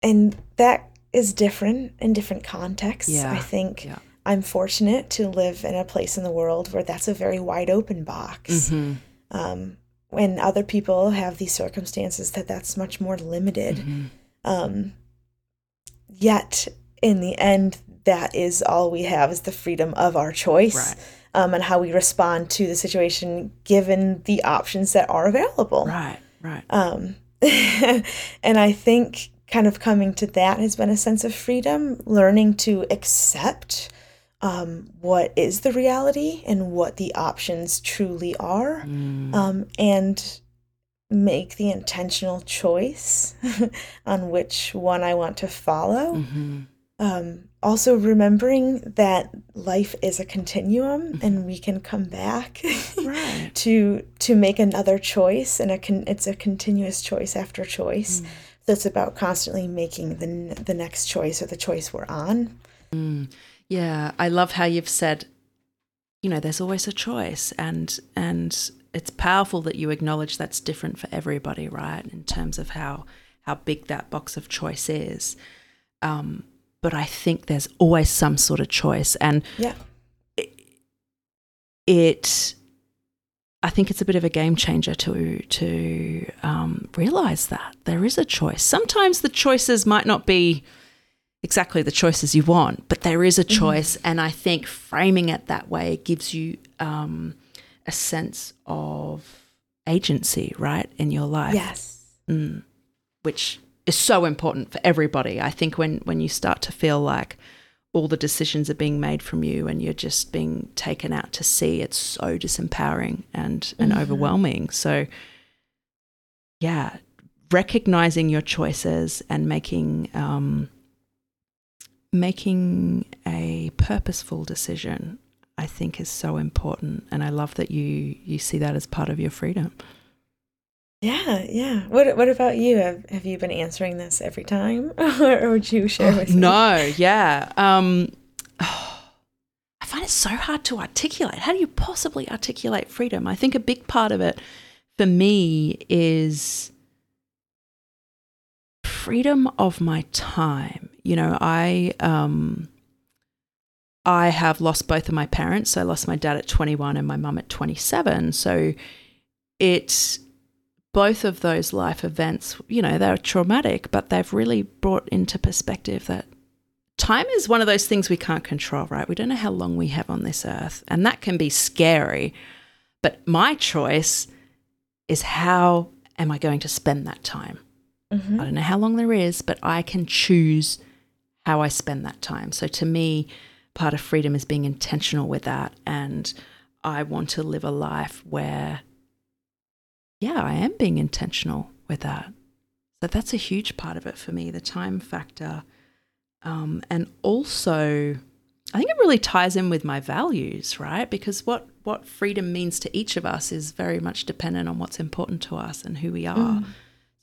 and that is different in different contexts. Yeah. I think yeah. I'm fortunate to live in a place in the world where that's a very wide open box. Mm-hmm. Um, when other people have these circumstances that that's much more limited. Mm-hmm. Um, yet, in the end, that is all we have is the freedom of our choice right. um, and how we respond to the situation given the options that are available. Right, right. Um, and I think kind of coming to that has been a sense of freedom, learning to accept um, what is the reality and what the options truly are, mm. um, and make the intentional choice on which one I want to follow. Mm-hmm. Um, also, remembering that life is a continuum mm-hmm. and we can come back right. to to make another choice, and a con- it's a continuous choice after choice. Mm. So it's about constantly making the the next choice or the choice we're on. Mm. Yeah, I love how you've said, you know, there's always a choice, and and it's powerful that you acknowledge that's different for everybody, right? In terms of how how big that box of choice is. Um, but I think there's always some sort of choice, and yeah, it, it I think it's a bit of a game changer to to um, realize that there is a choice. Sometimes the choices might not be exactly the choices you want, but there is a mm-hmm. choice, mm-hmm. and I think framing it that way gives you um, a sense of agency, right, in your life. Yes. Mm. Which is so important for everybody. I think when when you start to feel like all the decisions are being made from you and you're just being taken out to sea, it's so disempowering and and Mhm. overwhelming. So yeah, recognizing your choices and making um, making a purposeful decision, I think, is so important. And I love that you you see that as part of your freedom. Yeah, yeah. What What about you? Have Have you been answering this every time, or would you share with me? Oh, no, yeah. Um, I find it so hard to articulate. How do you possibly articulate freedom? I think a big part of it for me is freedom of my time. You know, I um, I have lost both of my parents. I lost my dad at 21 and my mum at 27. So it's both of those life events, you know, they're traumatic, but they've really brought into perspective that time is one of those things we can't control, right? We don't know how long we have on this earth, and that can be scary. But my choice is how am I going to spend that time? Mhm. I don't know how long there is, but I can choose how I spend that time. So to me, part of freedom is being intentional with that. And I want to live a life where, yeah, I am being intentional with that. So that's a huge part of it for me, the time factor. Um, and also, I think it really ties in with my values, right? Because what, what freedom means to each of us is very much dependent on what's important to us and who we are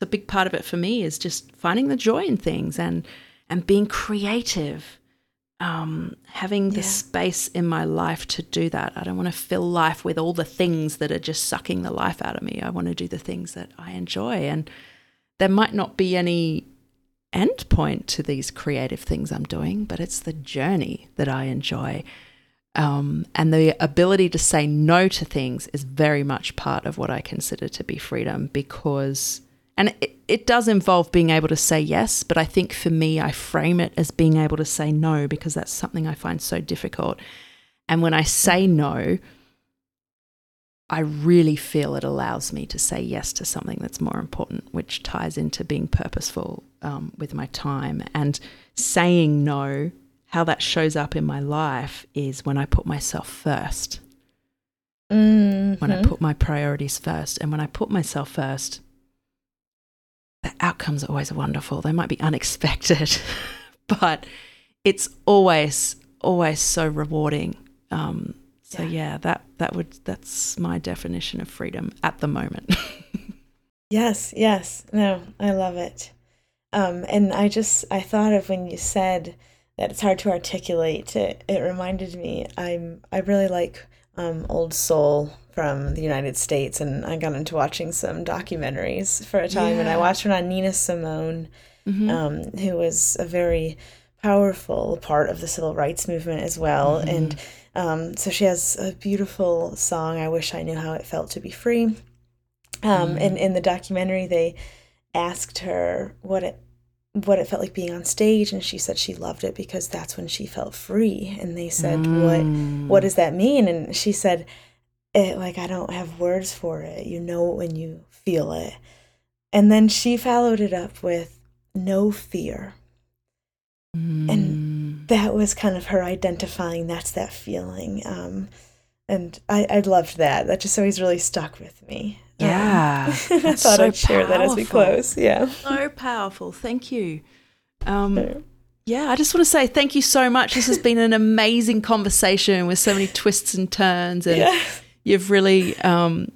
So a big part of it for me is just finding the joy in things and and being creative um, having the Yeah. space in my life to do that. I don't want to fill life with all the things that are just sucking the life out of me. I want to do the things that i enjoy. And there might not be any end point to these creative things i'm doing but it's the journey that i enjoy. Um, and the ability to say no to things is very much part of what I consider to be freedom because, and it, it does involve being able to say yes, but I think for me, I frame it as being able to say no because that's something I find so difficult. And when I say no, I really feel it allows me to say yes to something that's more important, which ties into being purposeful um, with my time. And saying no, how that shows up in my life is when I put myself first, Mhm. when I put my priorities first. And when I put myself first, the outcomes are always wonderful. They might be unexpected, but it's always, always so rewarding. Um, so Yeah. yeah, that that would that's my definition of freedom at the moment. Yes, yes. No, I love it. Um, and I just I thought of when you said that it's hard to articulate. It, it reminded me I'm I really like um, old soul from the United States, and I got into watching some documentaries for a time, and I watched one on Nina Simone, Mhm. um, who was a very powerful part of the civil rights movement as well. And um, so she has a beautiful song, I Wish I Knew How It Felt to Be Free. Um, And in the documentary, they asked her what it what it felt like being on stage and she said she loved it because that's when she felt free and they said what what does that mean and she said it like i don't have words for it you know it when you feel it and then she followed it up with no fear Mm. that was kind of her identifying that's that feeling um, and I, I loved that that just always really stuck with me Um, Yeah, i thought so i'd share that as we close yeah so powerful. Thank you. Um, yeah, I just want to say thank you so much. This has been an amazing conversation with so many twists and turns, and yeah you've really um,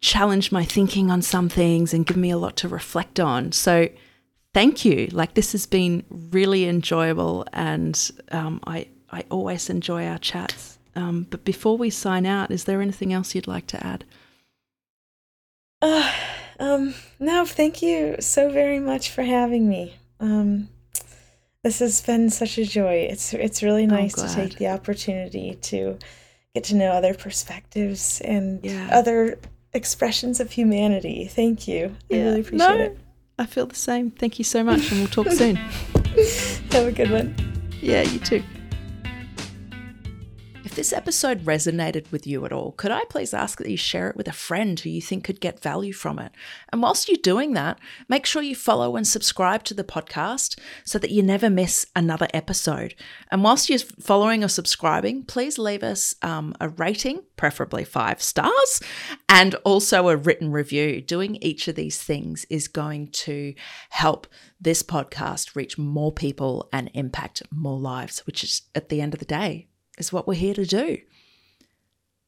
challenged my thinking on some things and given me a lot to reflect on. So, thank you. Like this has been really enjoyable, and um, I I always enjoy our chats. Um, but before we sign out, is there anything else you'd like to add? Uh, um, no, thank you so very much for having me. Um, this has been such a joy. It's it's really nice to take the opportunity to get to know other perspectives and Yeah. other expressions of humanity. Thank you. I Yeah. really appreciate No. it. I feel the same. Thank you so much, and we'll talk soon. Have a good one. Yeah, you too. If this episode resonated with you at all, could I please ask that you share it with a friend who you think could get value from it? And whilst you're doing that, make sure you follow and subscribe to the podcast so that you never miss another episode. And whilst you're following or subscribing, please leave us um, a rating, preferably five stars, and also a written review. Doing each of these things is going to help this podcast reach more people and impact more lives, which is at the end of the day is what we're here to do.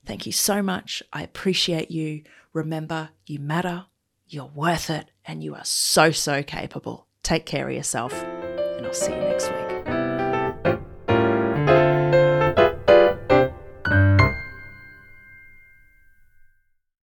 Thank you so much. I appreciate you. Remember, you matter, you're worth it, and you are so, so capable. Take care of yourself, and I'll see you next week.